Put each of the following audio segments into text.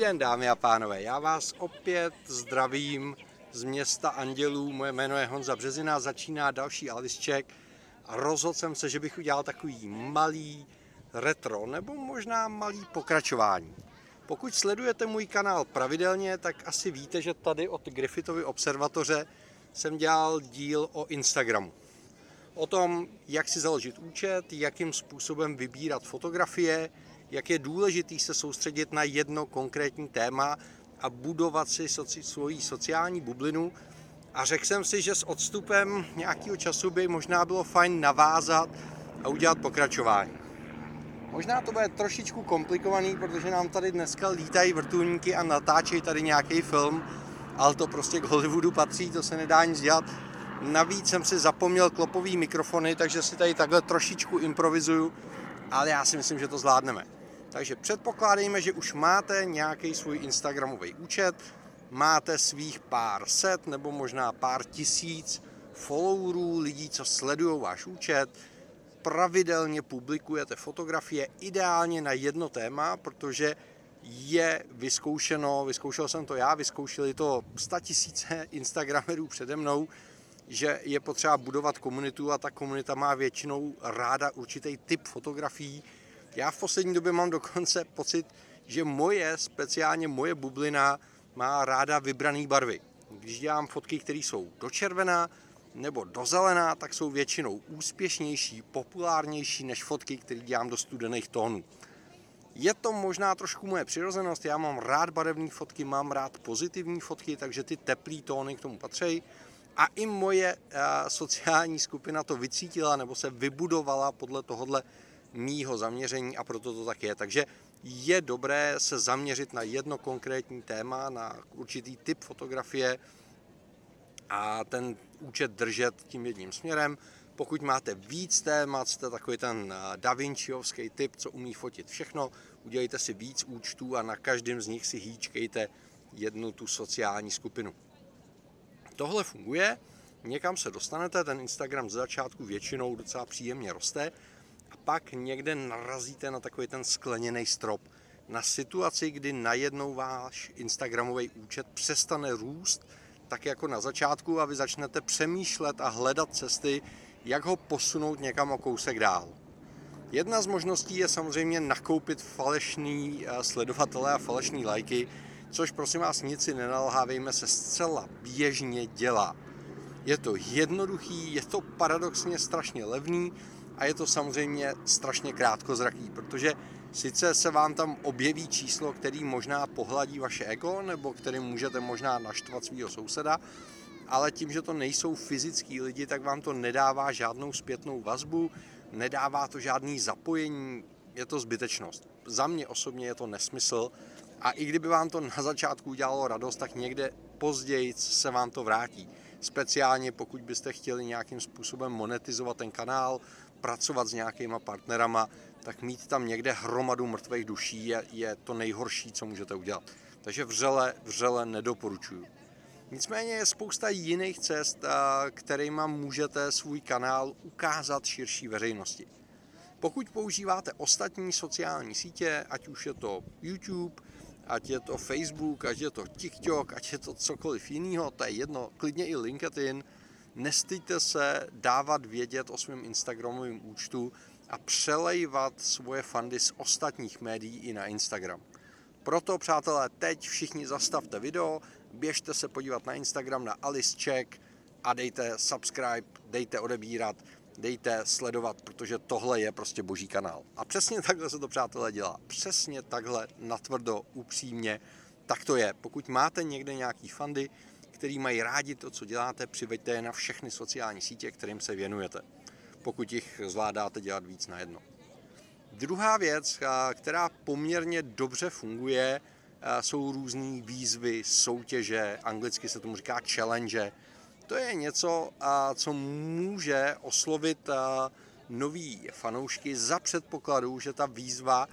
den, dámy a pánové. Já vás opět zdravím z města Andělů. Moje jméno je Honza Březina, začíná další Alisček a rozhodl jsem se, že bych udělal takový malý retro nebo možná malý pokračování. Pokud sledujete můj kanál pravidelně, tak asi víte, že tady od Griffithovy observatoře jsem dělal díl o Instagramu. O tom, jak si založit účet, jakým způsobem vybírat fotografie, jak je důležitý se soustředit na jedno konkrétní téma a budovat si soci, svoji sociální bublinu. A řekl jsem si, že s odstupem nějakého času by možná bylo fajn navázat a udělat pokračování. Možná to bude trošičku komplikovaný, protože nám tady dneska lítají vrtulníky a natáčejí tady nějaký film, ale to prostě k Hollywoodu patří, to se nedá nic dělat. Navíc jsem si zapomněl klopový mikrofony, takže si tady takhle trošičku improvizuju, ale já si myslím, že to zvládneme. Takže předpokládejme, že už máte nějaký svůj Instagramový účet, máte svých pár set nebo možná pár tisíc followerů, lidí, co sledují váš účet, pravidelně publikujete fotografie ideálně na jedno téma, protože je vyzkoušeno, vyzkoušel jsem to já, vyzkoušeli to 100 tisíce Instagramerů přede mnou, že je potřeba budovat komunitu a ta komunita má většinou ráda určitý typ fotografií, já v poslední době mám dokonce pocit, že moje, speciálně moje bublina, má ráda vybrané barvy. Když dělám fotky, které jsou do červená nebo do zelená, tak jsou většinou úspěšnější, populárnější než fotky, které dělám do studených tónů. Je to možná trošku moje přirozenost, já mám rád barevné fotky, mám rád pozitivní fotky, takže ty teplé tóny k tomu patří. A i moje uh, sociální skupina to vycítila nebo se vybudovala podle tohohle mýho zaměření a proto to tak je. Takže je dobré se zaměřit na jedno konkrétní téma, na určitý typ fotografie a ten účet držet tím jedním směrem. Pokud máte víc témat, jste takový ten eh, Da Vinciovský typ, co umí fotit všechno, udělejte si víc účtů a na každém z nich si hýčkejte jednu tu sociální skupinu. Tohle funguje, někam se dostanete, ten Instagram z začátku většinou docela příjemně roste, pak někde narazíte na takový ten skleněný strop. Na situaci, kdy najednou váš Instagramový účet přestane růst, tak jako na začátku a vy začnete přemýšlet a hledat cesty, jak ho posunout někam o kousek dál. Jedna z možností je samozřejmě nakoupit falešný eh, sledovatele a falešný lajky, což prosím vás nic si nenalhávejme, se zcela běžně dělá. Je to jednoduchý, je to paradoxně strašně levný, a je to samozřejmě strašně krátkozraký, protože sice se vám tam objeví číslo, který možná pohladí vaše ego, nebo který můžete možná naštvat svého souseda, ale tím, že to nejsou fyzický lidi, tak vám to nedává žádnou zpětnou vazbu, nedává to žádný zapojení, je to zbytečnost. Za mě osobně je to nesmysl a i kdyby vám to na začátku udělalo radost, tak někde později se vám to vrátí. Speciálně pokud byste chtěli nějakým způsobem monetizovat ten kanál, pracovat s nějakýma partnerama, tak mít tam někde hromadu mrtvých duší je, je to nejhorší, co můžete udělat. Takže vřele, vřele nedoporučuju. Nicméně je spousta jiných cest, kterými můžete svůj kanál ukázat širší veřejnosti. Pokud používáte ostatní sociální sítě, ať už je to YouTube, ať je to Facebook, ať je to TikTok, ať je to cokoliv jiného, to je jedno, klidně i LinkedIn, Nestýte se dávat vědět o svém Instagramovém účtu a přelejvat svoje fandy z ostatních médií i na Instagram. Proto, přátelé, teď všichni zastavte video, běžte se podívat na Instagram na Alice Check a dejte subscribe, dejte odebírat, dejte sledovat, protože tohle je prostě boží kanál. A přesně takhle se to, přátelé, dělá. Přesně takhle, natvrdo, upřímně, tak to je. Pokud máte někde nějaký fandy, který mají rádi to, co děláte, přiveďte je na všechny sociální sítě, kterým se věnujete, pokud jich zvládáte dělat víc na jedno. Druhá věc, která poměrně dobře funguje, jsou různé výzvy, soutěže, anglicky se tomu říká challenge. To je něco, co může oslovit nový fanoušky za předpokladu, že ta výzva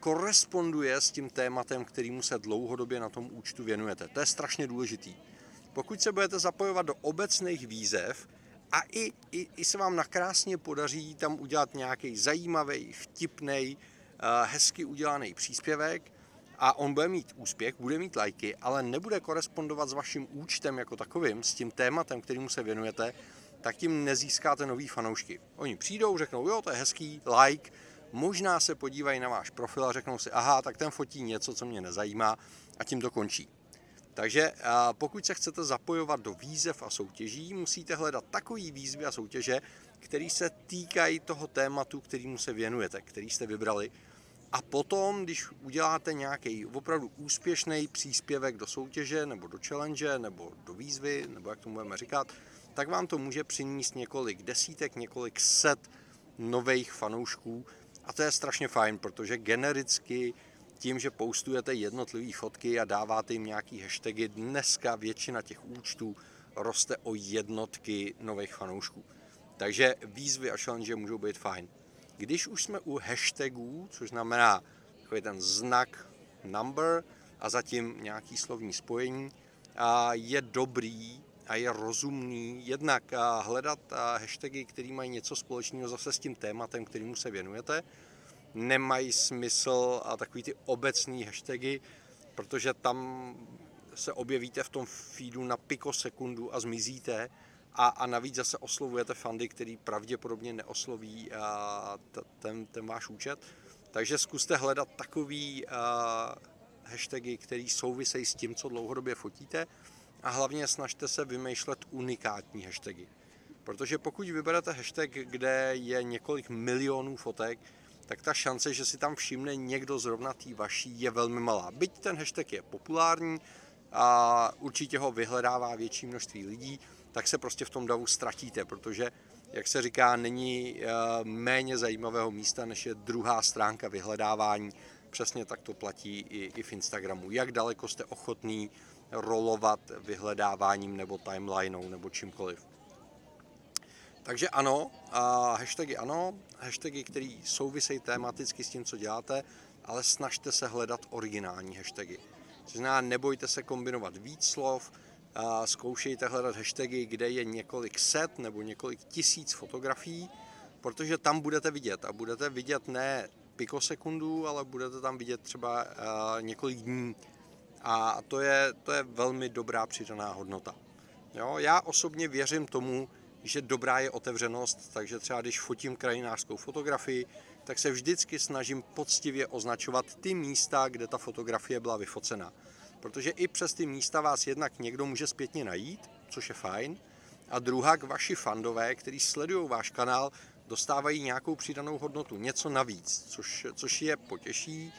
koresponduje s tím tématem, kterýmu se dlouhodobě na tom účtu věnujete. To je strašně důležitý. Pokud se budete zapojovat do obecných výzev a i, i, i se vám nakrásně podaří tam udělat nějaký zajímavý, vtipný, eh, hezky udělaný příspěvek a on bude mít úspěch, bude mít lajky, ale nebude korespondovat s vaším účtem jako takovým, s tím tématem, kterému se věnujete, tak tím nezískáte nový fanoušky. Oni přijdou, řeknou, jo, to je hezký, like, možná se podívají na váš profil a řeknou si, aha, tak ten fotí něco, co mě nezajímá a tím to končí. Takže pokud se chcete zapojovat do výzev a soutěží, musíte hledat takový výzvy a soutěže, které se týkají toho tématu, kterýmu se věnujete, který jste vybrali. A potom, když uděláte nějaký opravdu úspěšný příspěvek do soutěže, nebo do challenge, nebo do výzvy, nebo jak to budeme říkat, tak vám to může přinést několik desítek, několik set nových fanoušků. A to je strašně fajn, protože genericky tím, že postujete jednotlivé fotky a dáváte jim nějaký hashtagy, dneska většina těch účtů roste o jednotky nových fanoušků. Takže výzvy a challenge můžou být fajn. Když už jsme u hashtagů, což znamená takový ten znak number a zatím nějaký slovní spojení, je dobrý a je rozumný jednak hledat hashtagy, které mají něco společného zase s tím tématem, kterému se věnujete. Nemají smysl a takový ty obecný hashtagy, protože tam se objevíte v tom feedu na pikosekundu a zmizíte a, a navíc zase oslovujete fandy, který pravděpodobně neosloví a, ten, ten váš účet. Takže zkuste hledat takový a, hashtagy, který souvisejí s tím, co dlouhodobě fotíte a hlavně snažte se vymýšlet unikátní hashtagy. Protože pokud vyberete hashtag, kde je několik milionů fotek, tak ta šance, že si tam všimne někdo zrovna tý vaší, je velmi malá. Byť ten hashtag je populární a určitě ho vyhledává větší množství lidí, tak se prostě v tom davu ztratíte, protože, jak se říká, není eh, méně zajímavého místa, než je druhá stránka vyhledávání. Přesně tak to platí i, i v Instagramu. Jak daleko jste ochotný rolovat vyhledáváním nebo timelineou nebo čímkoliv. Takže ano, a hashtagy ano, hashtagy, které souvisejí tematicky s tím, co děláte, ale snažte se hledat originální hashtagy. To znamená, nebojte se kombinovat víc slov, a zkoušejte hledat hashtagy, kde je několik set nebo několik tisíc fotografií, protože tam budete vidět a budete vidět ne pikosekundů, ale budete tam vidět třeba několik dní a to je, to je velmi dobrá přidaná hodnota. Jo, já osobně věřím tomu, že dobrá je otevřenost, takže třeba když fotím krajinářskou fotografii, tak se vždycky snažím poctivě označovat ty místa, kde ta fotografie byla vyfocena. Protože i přes ty místa vás jednak někdo může zpětně najít, což je fajn, a druhá k vaši fandové, kteří sledují váš kanál, dostávají nějakou přidanou hodnotu, něco navíc, což, což je potěší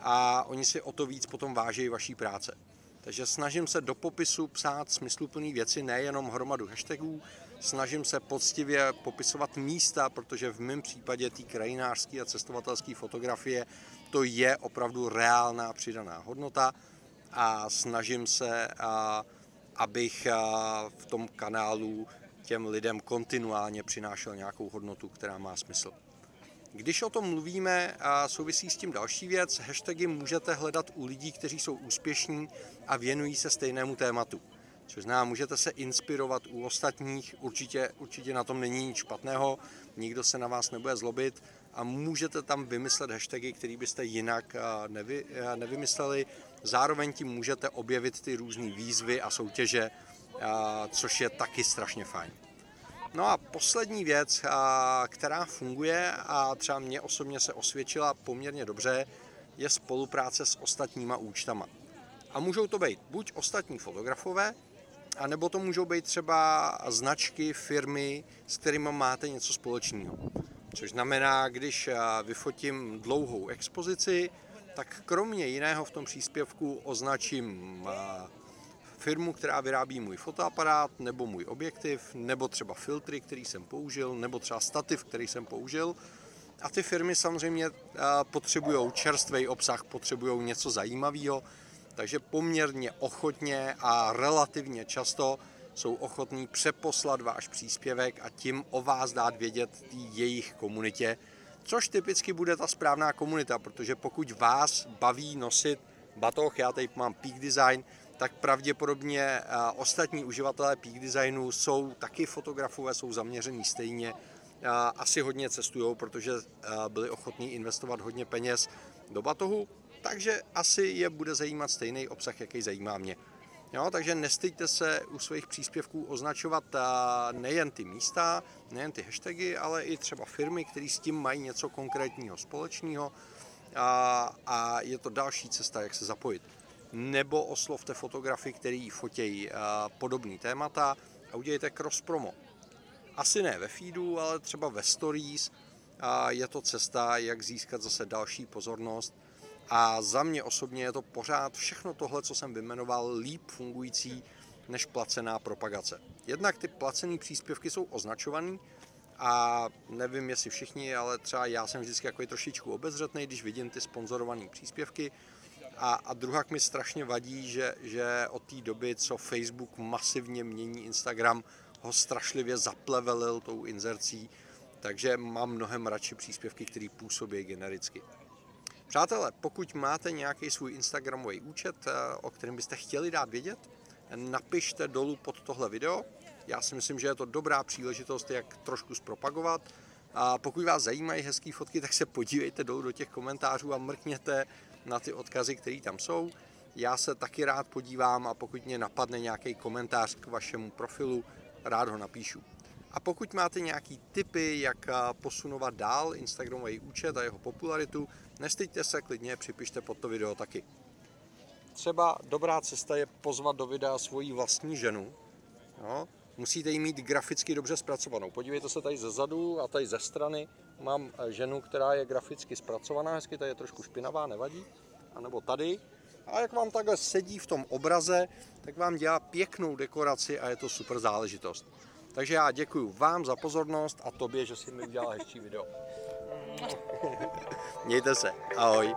a oni si o to víc potom vážejí vaší práce. Takže snažím se do popisu psát smysluplné věci, nejenom hromadu hashtagů, snažím se poctivě popisovat místa, protože v mém případě té krajinářské a cestovatelské fotografie to je opravdu reálná přidaná hodnota a snažím se, abych v tom kanálu těm lidem kontinuálně přinášel nějakou hodnotu, která má smysl. Když o tom mluvíme a souvisí s tím další věc, hashtagy můžete hledat u lidí, kteří jsou úspěšní a věnují se stejnému tématu. Což znamená, můžete se inspirovat u ostatních, určitě, určitě na tom není nic špatného, nikdo se na vás nebude zlobit a můžete tam vymyslet hashtagy, které byste jinak nevy, nevymysleli. Zároveň tím můžete objevit ty různé výzvy a soutěže, což je taky strašně fajn. No a poslední věc, která funguje a třeba mě osobně se osvědčila poměrně dobře, je spolupráce s ostatníma účtama. A můžou to být buď ostatní fotografové, anebo to můžou být třeba značky, firmy, s kterými máte něco společného. Což znamená, když vyfotím dlouhou expozici, tak kromě jiného v tom příspěvku označím firmu, která vyrábí můj fotoaparát, nebo můj objektiv, nebo třeba filtry, který jsem použil, nebo třeba stativ, který jsem použil. A ty firmy samozřejmě potřebují čerstvý obsah, potřebují něco zajímavého, takže poměrně ochotně a relativně často jsou ochotní přeposlat váš příspěvek a tím o vás dát vědět tý jejich komunitě, což typicky bude ta správná komunita, protože pokud vás baví nosit batoh, já tady mám Peak Design, tak pravděpodobně eh, ostatní uživatelé Peak Designu jsou taky fotografové, jsou zaměření stejně, eh, asi hodně cestují, protože eh, byli ochotní investovat hodně peněz do batohu. takže asi je bude zajímat stejný obsah, jaký zajímá mě. Jo, takže nestejte se u svých příspěvků označovat nejen ty místa, nejen ty hashtagy, ale i třeba firmy, které s tím mají něco konkrétního společného a, a je to další cesta, jak se zapojit. Nebo oslovte fotografy, který fotějí podobné témata a udějte cross promo. Asi ne ve feedu, ale třeba ve stories. A je to cesta, jak získat zase další pozornost a za mě osobně je to pořád všechno tohle, co jsem vymenoval, líp fungující než placená propagace. Jednak ty placené příspěvky jsou označované a nevím, jestli všichni, ale třeba já jsem vždycky jako trošičku obezřetný, když vidím ty sponzorované příspěvky. A, a druhá mi strašně vadí, že, že od té doby, co Facebook masivně mění Instagram, ho strašlivě zaplevelil tou inzercí, takže mám mnohem radši příspěvky, které působí genericky. Přátelé, pokud máte nějaký svůj Instagramový účet, eh, o kterém byste chtěli dát vědět, napište dolů pod tohle video. Já si myslím, že je to dobrá příležitost, jak trošku zpropagovat. A pokud vás zajímají hezké fotky, tak se podívejte dolů do těch komentářů a mrkněte na ty odkazy, které tam jsou. Já se taky rád podívám a pokud mě napadne nějaký komentář k vašemu profilu, rád ho napíšu. A pokud máte nějaký tipy, jak eh, posunovat dál Instagramový účet a jeho popularitu, nestejte se, klidně připište pod to video taky. Třeba dobrá cesta je pozvat do videa svoji vlastní ženu. No, musíte ji mít graficky dobře zpracovanou. Podívejte se tady ze zadu a tady ze strany. Mám eh, ženu, která je graficky zpracovaná, hezky tady je trošku špinavá, nevadí. A nebo tady. A jak vám takhle sedí v tom obraze, tak vám dělá pěknou dekoraci a je to super záležitost. Takže já děkuji vám za pozornost a tobě, že jsi mi udělal hezčí video. Mějte se. Ahoj.